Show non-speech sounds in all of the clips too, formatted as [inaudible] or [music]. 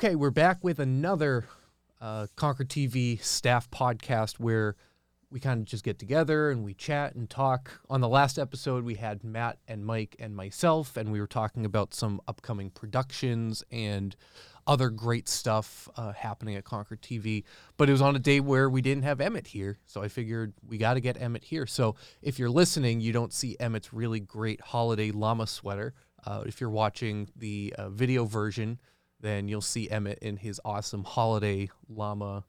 Okay, we're back with another uh, Concord TV staff podcast where we kind of just get together and we chat and talk. On the last episode, we had Matt and Mike and myself, and we were talking about some upcoming productions and other great stuff uh, happening at Concord TV. But it was on a day where we didn't have Emmett here, so I figured we got to get Emmett here. So if you're listening, you don't see Emmett's really great holiday llama sweater. Uh, if you're watching the uh, video version, then you'll see Emmett in his awesome holiday llama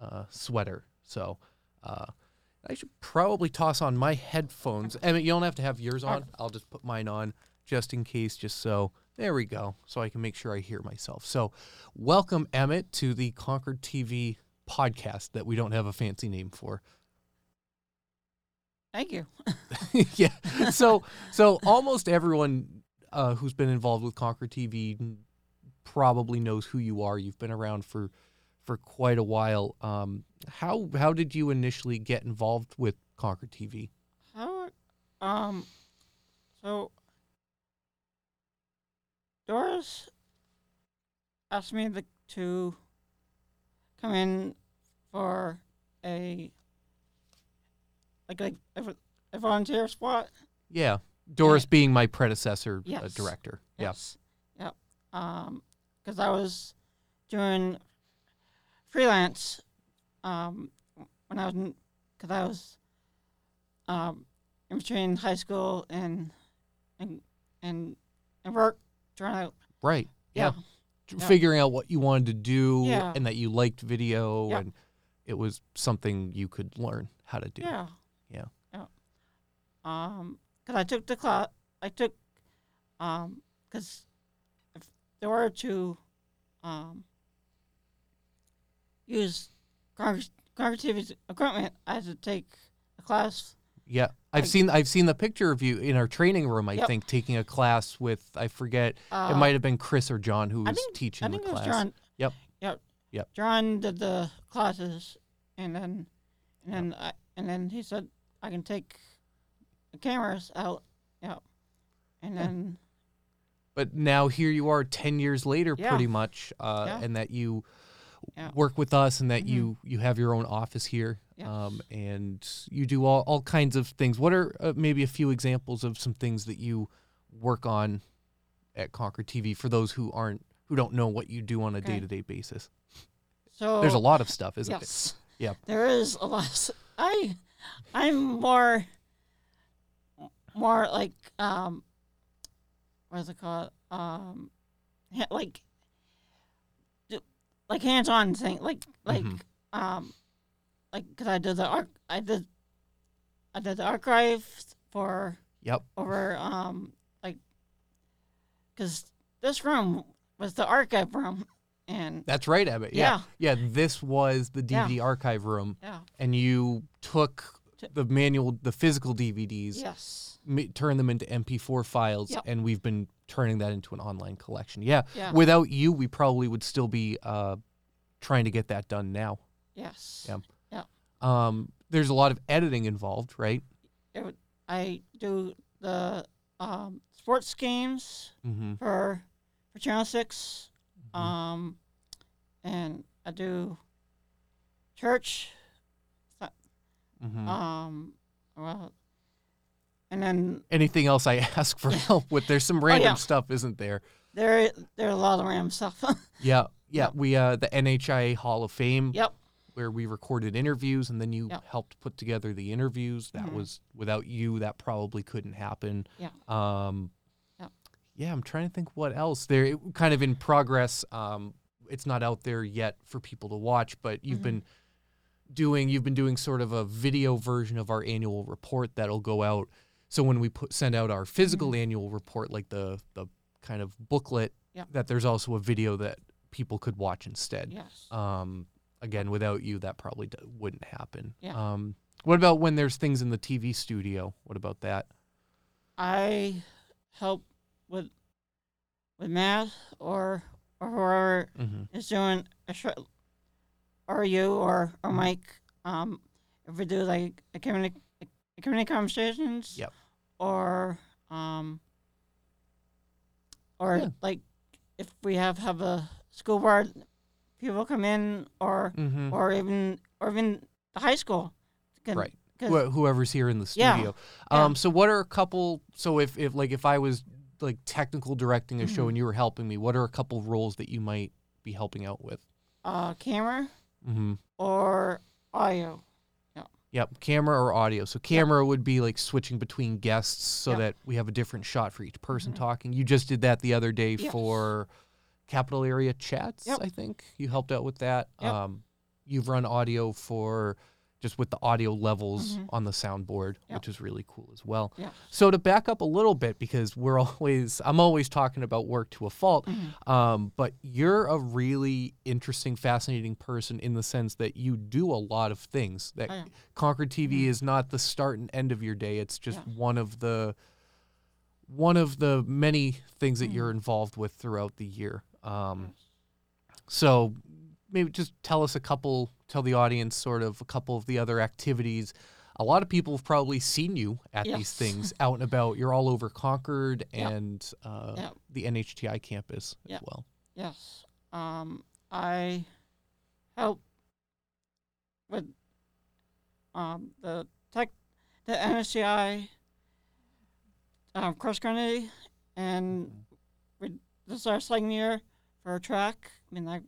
uh, sweater. So uh, I should probably toss on my headphones. Emmett, you don't have to have yours on. I'll just put mine on just in case, just so. There we go. So I can make sure I hear myself. So, welcome, Emmett, to the Concord TV podcast that we don't have a fancy name for. Thank you. [laughs] yeah. So, so almost everyone uh, who's been involved with Concord TV probably knows who you are. You've been around for for quite a while. Um, how how did you initially get involved with Concord TV? How, um, so Doris asked me the, to come in for a like like a, a volunteer spot. Yeah, Doris being my predecessor uh, director. Yes. Yep. Um, because I was doing freelance um, when I was because I was um, in between high school and and and and work trying to Right. yeah Yeah. Figuring out what you wanted to do Yeah. and that you liked video and it was something you could learn how to do. yeah Yeah. yeah um because I took the class I took um because there were to um use Congress equipment I had to take a class Yeah, I've Like- seen I've seen the picture of you in our training room. I Yep. think taking a class with I forget uh, it might have been Chris or John who was think- teaching I think the it was class. John. Yep. Yep. Yep. John did the classes, and then, and then, I, and then he said I can take the cameras out. Yep. And Yeah. then But now here you are, ten years later, Yeah. pretty much, uh, Yeah. and that you Yeah. work with us, and that Mhm. you you have your own office here, um, and you do all all kinds of things. What are uh, maybe a few examples of some things that you work on at Concord TV for those who aren't who don't know what you do on a day to day basis? so There's a lot of stuff, isn't yes. Yep. There is a lot. Of, I, I'm more, more like um, what is it called? Um, like, like hands-on thing. Like, like, Mhm. um, like because I did the arc. I did, I did the archive for Yep. over um like, because this room was the archive room, and That's right, Emmett. Yeah. yeah, Yeah, this was the Yeah. DVD archive room, yeah, and you took the manual, the physical DVDs, yes, ma- turned them into MP4 files, Yep. and we've been turning that into an online collection. Yeah. yeah, Without you, we probably would still be uh, trying to get that done now. yes. Yeah. Um, there's a lot of editing involved, right? it I do the um, sports games Mm-hmm. for for Channel 6 um, and I do church, hmm um, well, and then Anything else I [laughs] ask for help with? There's some random Oh, yeah. stuff, isn't there? there there are a lot of random stuff. [laughs] Yeah. Yeah. Yep. We uh, the NHIA Hall of Fame. yep, where we recorded interviews and then you Yep. helped put together the interviews. That Mhm. was without you, that probably couldn't happen. Yeah. Um, Yep. yeah, I'm trying to think what else there. It, kind of in progress. Um, it's not out there yet for people to watch, but you've Mhm. been doing you've been doing sort of a video version of our annual report that'll go out. So when we put send out our physical Mhm. annual report, like the the kind of booklet, Yep. that there's also a video that people could watch instead. yes, Um, again, without you, that probably d- wouldn't happen. Yeah. Um, what about when there's things in the TV studio? What about that? I help with with Matt or or whoever Mm-hmm. is doing a show, or you or or. Mike. Um, if we do like a community a community conversations. Yep. Or um. Or Yeah. like, if we have have a school board people come in, or Mm-hmm. or even or even the high school. 'Cause- Right. Wh- whoever's here in the studio. yeah. Um, so what are a couple? So if, if like if I was like technical directing a show Mhm. and you were helping me, what are a couple of roles that you might be helping out with? uh, camera Mm-hmm. or audio. Yeah. Yep, camera or audio. So camera would be like switching between guests so Yep. that we have a different shot for each person Mhm. talking. You just did that the other day Yes. for Capital Area Chats, Yep. I think. You helped out with that. Yep. Um, you've run audio for just with the audio levels Mhm. on the soundboard, which is really cool as well. Yeah. So to back up a little bit because we're [laughs] always I'm always talking about work to a fault. Mhm. Um, but you're a really interesting, fascinating person in the sense that you do a lot of things. That Oh, yeah. Concord TV Mhm. is not the start and end of your day. It's just Yeah. one of the one of the many things that you're Mhm. involved with throughout the year. Um, so maybe just tell us a couple, tell the audience sort of a couple of the other activities. A lot of people have probably seen you at these things [laughs] out and about. You're all over Concord Yep. and uh, Yep. the NHTI campus as well. Yes. Um, I help with um, the tech, the NHTI um, cross country, and we, this is our second year for track. I mean, I,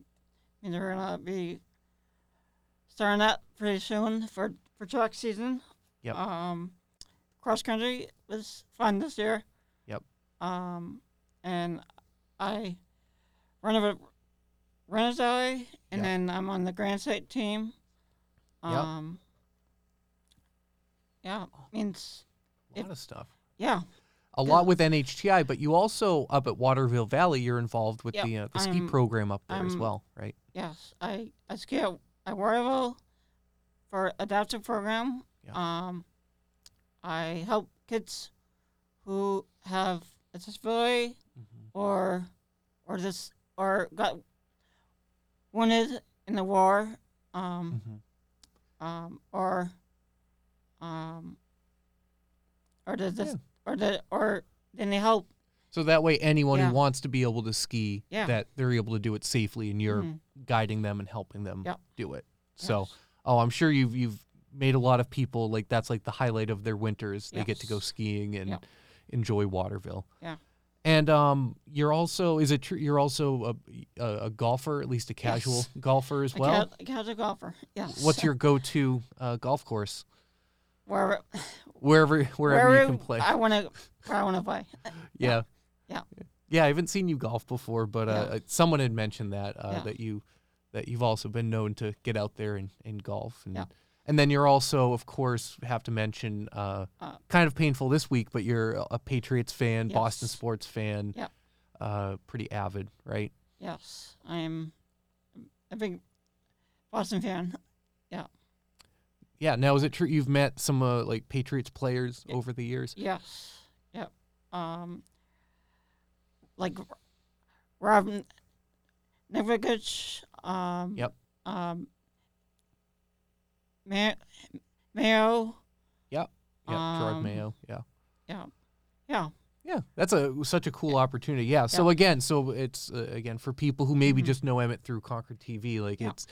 Mean, they're gonna be starting that pretty soon for for track season. Yep. Um, cross country was fun this year. Yep. Um, and I run a runners alley, and Yep. then I'm on the Granite State team. Yep. Um, yeah, means A lot If- of stuff. yeah, A lot with NHTI, but you also up at Waterville Valley, you're involved with Yep, the uh, the ski I'm- program up there as I'm- well, right? yes. I I ski at, at Waterville for adaptive program. Yeah. Um, I help kids who have a disability Mm-hmm. or or this or got wounded in the war. Um, Mm-hmm. um, or um, or does this Yeah. Or the or then they help. So that way, anyone Yeah. who wants to be able to ski, Yeah. that they're able to do it safely, and you're Mhm. guiding them and helping them Yep. do it. So, Yes. oh, I'm sure you've you've made a lot of people like that's like the highlight of their winters. They get to go skiing and Yep. enjoy Waterville. Yeah. And um, you're also is it true? You're also a, a, a golfer, at least a casual Yes. golfer as well. a casual golfer. Yes. What's your [laughs] go-to uh, golf course? Wherever Wherever wherever, wherever you can play. I want to I want to play. [laughs] yeah. Yeah. Yeah, I haven't seen you golf before, but uh, Yeah. uh, someone had mentioned that uh, Yeah. that you that you've also been known to get out there and, and golf and Yeah. and then you're also of course have to mention uh, Uh, kind of painful this week, but you're a Patriots fan, Boston sports fan. Yeah. Uh, pretty avid, right? Yes, I'm a big Boston fan. Yeah. Now, is it true you've met some uh, like Patriots players Yeah. over the years? Yes. Yep. Um, like Robin Ninkovich. Um, Yep. Um, Mayo. Mayo. Yeah, Jerod Um, Mayo. Yeah. Yeah. Yeah. Yeah, that's a such a cool opportunity. Yeah. So Yeah. again, so it's uh, again for people who maybe Mhm. just know Emmett through Concord TV, like Yeah. it's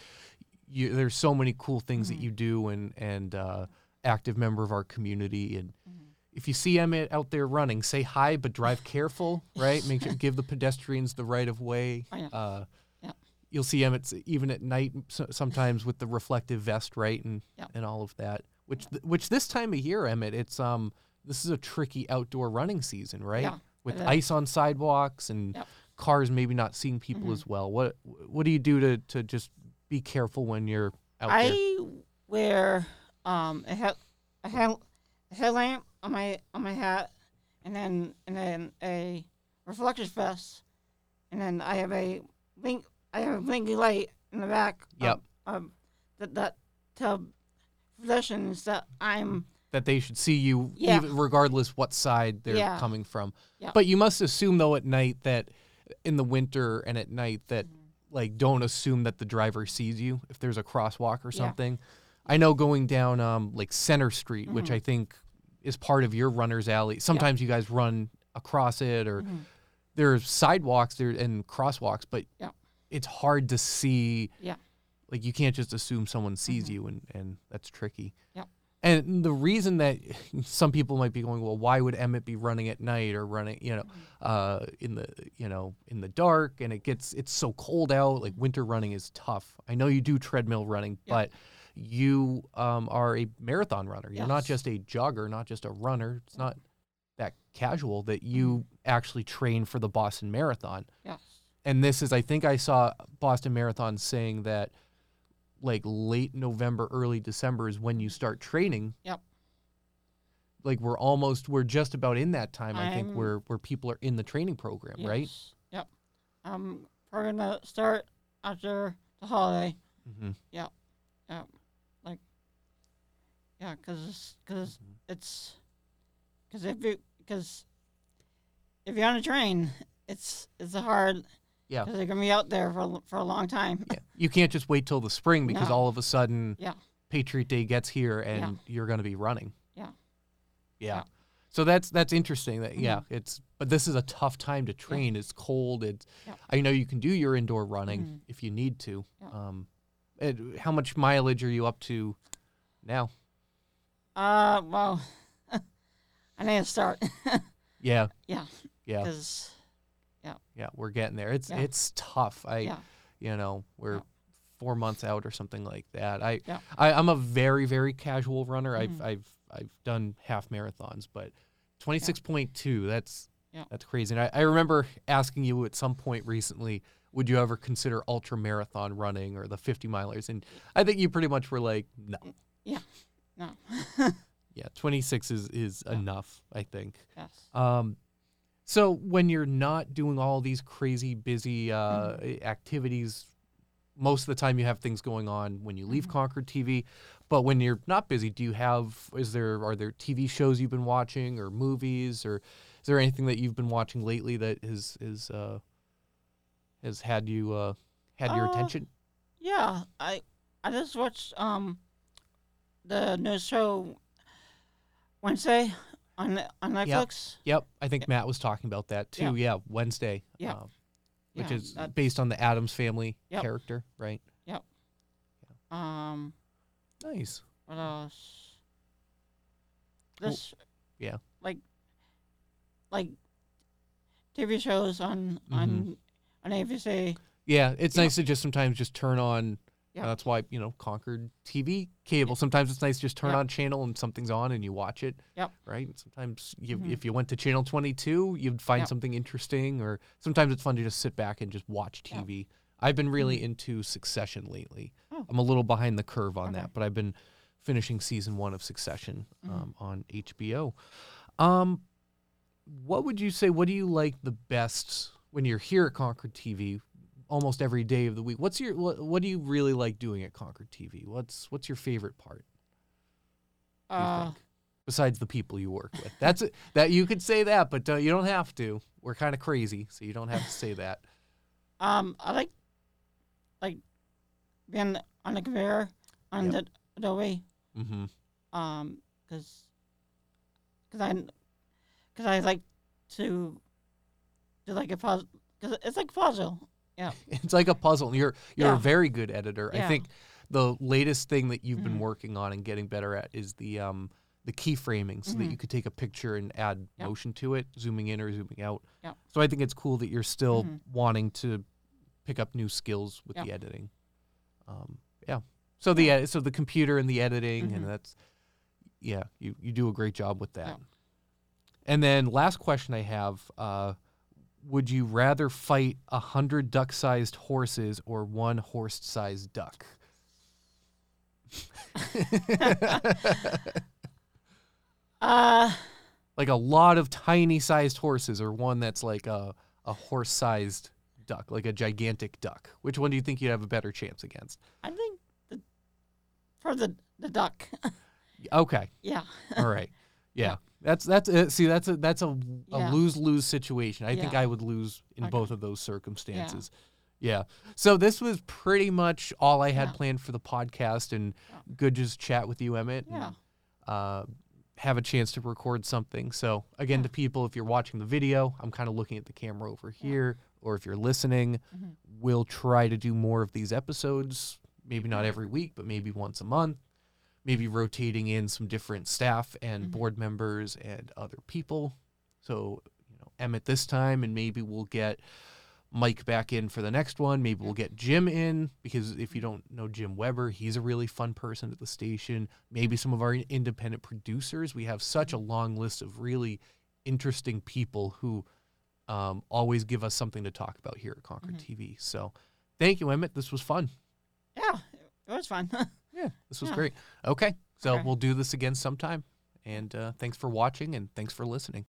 you. There's so many cool things that Mhm. you do, and and uh, active member of our community. And Mhm. if you see Emmett out there running, say hi, but drive careful, [laughs] right? Make sure give the pedestrians the right of way. Oh, yeah. Uh, Yeah. You'll see Emmett even at night, sometimes with the reflective vest, right, and Yeah. and all of that. Which th- which this time of year, Emmett, it's um this is a tricky outdoor running season, right? Yeah. with ice on sidewalks and cars maybe not seeing people Mhm. as well. What what do you do to, to just be careful when you're out I there? wear um a head a head a headlamp on my on my hat, and then and then a reflective vest, and then I have a blink I have a blinky light in the back. Yep. Of, um, that that tell pedestrians that I'm That they should see you Yeah. even regardless what side they're Yeah. coming from. Yeah. But you must assume though at night that in the winter and at night that Mm-hmm. Like don't assume that the driver sees you if there's a crosswalk or Yeah. something. I know going down um like Center Street, which Mhm. I think is part of your runner's alley. Sometimes you guys run across it or Mhm. there's sidewalks there and crosswalks, but Yeah. it's hard to see. Yeah. Like you can't just assume someone sees Mhm. you, and and that's tricky. Yep. And the reason that some people might be going, well, why would Emmett be running at night or running, you know, uh, in the you know in the dark, and it gets it's so cold out. Like winter running is tough. I know you do treadmill running, Yeah. but you um, are a marathon runner. You're not just a jogger, not just a runner. It's not that casual that you actually train for the Boston Marathon. Yes. And this is, I think I saw Boston Marathon saying that like late November, early December is when you start training. Yep. Like we're almost, we're just about in that time. I think I'm- where where people are in the training program, right? Yep. Um, we're gonna start after the holiday. Mm-hmm. Yeah, like, yeah, cause, cause Mm-hmm. it's, cause if you, cause if you're on a train, it's it's a hard. Yeah. Cause they're gonna be out there for for a long time. Yeah. You can't just wait till the spring because No. all of a sudden Yeah. Patriot Day gets here and Yeah. you're going to be running. Yeah. Yeah. Yeah. So that's that's interesting that yeah, Mhm. it's but this is a tough time to train. It's cold. It's Yeah. I know you can do your indoor running Mhm. if you need to. Yeah. Um how much mileage are you up to now? Uh, well, [laughs] I need to start. [laughs] Yeah. Yeah. Yeah. Cause Yeah, Yeah, we're getting there. It's Yeah. it's tough. I yeah, you know, we're Yeah. four months out or something like that. I, Yeah. I I'm a very very casual runner. Mhm. I've I've I've done half marathons, but twenty six point two. That's Yeah. that's crazy. And I, I remember asking you at some point recently, would you ever consider ultra marathon running or the fifty milers? And I think you pretty much were like, no. Yeah. No. [laughs] Yeah, twenty six is is enough. I think. yes. Um, so when you're not doing all these crazy busy uh, Mm-hmm. activities, most of the time you have things going on when you leave Mhm. Concord TV. But when you're not busy, do you have? Is there are there TV shows you've been watching or movies or is there anything that you've been watching lately that has is uh, has had you uh, had your Uh, attention? Yeah, I I just watched um the new show Wednesday on on Netflix. Yep, I think Matt was talking about that too. Yeah, Wednesday. Yeah. uh, which Yeah, is that- based on the Addams Family Yep. character, right? Yep. Um, Nice. what else? Well, This yeah. like like TV shows on Mm-hmm. on on ABC. Yeah, it's Yeah. nice to just sometimes just turn on. Yeah. That's why you know Concord TV cable. Sometimes it's nice to just turn Yeah. on channel and something's on and you watch it. Yep. Right. And sometimes you, Mhm. if you went to channel twenty two, you'd find Yep. something interesting. Or sometimes it's fun to just sit back and just watch Yeah. TV. I've been really into Succession lately. Oh. I'm a little behind the curve on Okay. that, but I've been finishing season one of Succession Mhm. um, on HBO. Um, what would you say? What do you like the best when you're here at Concord TV? Almost every day of the week. What's your what? What do you really like doing at Concord TV? What's what's your favorite part? you Uh, think? Besides the people you work with, that's it. That you could say that, but uh, you don't have to. We're kind of crazy, so you don't have to say that. um, I like like being on the conveyor on Yep. the Adobe. Mm-hmm. um because because i because i like to do like a puzzle because it's like a puzzle [laughs] It's like a puzzle. You're you're a very good editor. I think the latest thing that you've been Mhm. working on and getting better at is the um the keyframing, so that Mhm. you could take a picture and add Yep. motion to it, zooming in or zooming out. Yep. So I think it's cool that you're still Mhm. wanting to pick up new skills with the editing. Um, yeah. So the ed- so the computer and the editing and Mhm. that's yeah you you do a great job with that. Yep. And then last question I have. Uh, would you rather fight a hundred duck-sized horses or one horse-sized duck? [laughs] uh like a lot of tiny-sized horses, or one that's like a a horse-sized duck, like a gigantic duck. Which one do you think you'd have a better chance against? i think the for the the duck [laughs] Okay, yeah all right, [laughs] yeah. Yeah. That's that's uh, see that's a that's a, a lose lose situation. I think I would lose in Okay. both of those circumstances. Yeah. So this was pretty much all I had Yeah. planned for the podcast, and Yeah. good just chat with you, Emmett. and, yeah uh, have a chance to record something. So again, Yeah. to people, if you're watching the video, I'm kind of looking at the camera over here, or if you're listening, Mhm. we'll try to do more of these episodes. Maybe not every week, but maybe once a month. Maybe rotating in some different staff and Mhm. board members and other people. So, you know, Emmett this time, and maybe we'll get Mike back in for the next one. Maybe we'll get Jim in because if you don't know Jim Weber, he's a really fun person at the station. Maybe some of our independent producers. We have such a long list of really interesting people who um, always give us something to talk about here at Concord Mhm. TV. So thank you, Emmett. This was fun. Yeah, it was fun. [laughs] Yeah, this was Yeah. great. Okay, so Okay. we'll do this again sometime. And uh, thanks for watching and thanks for listening.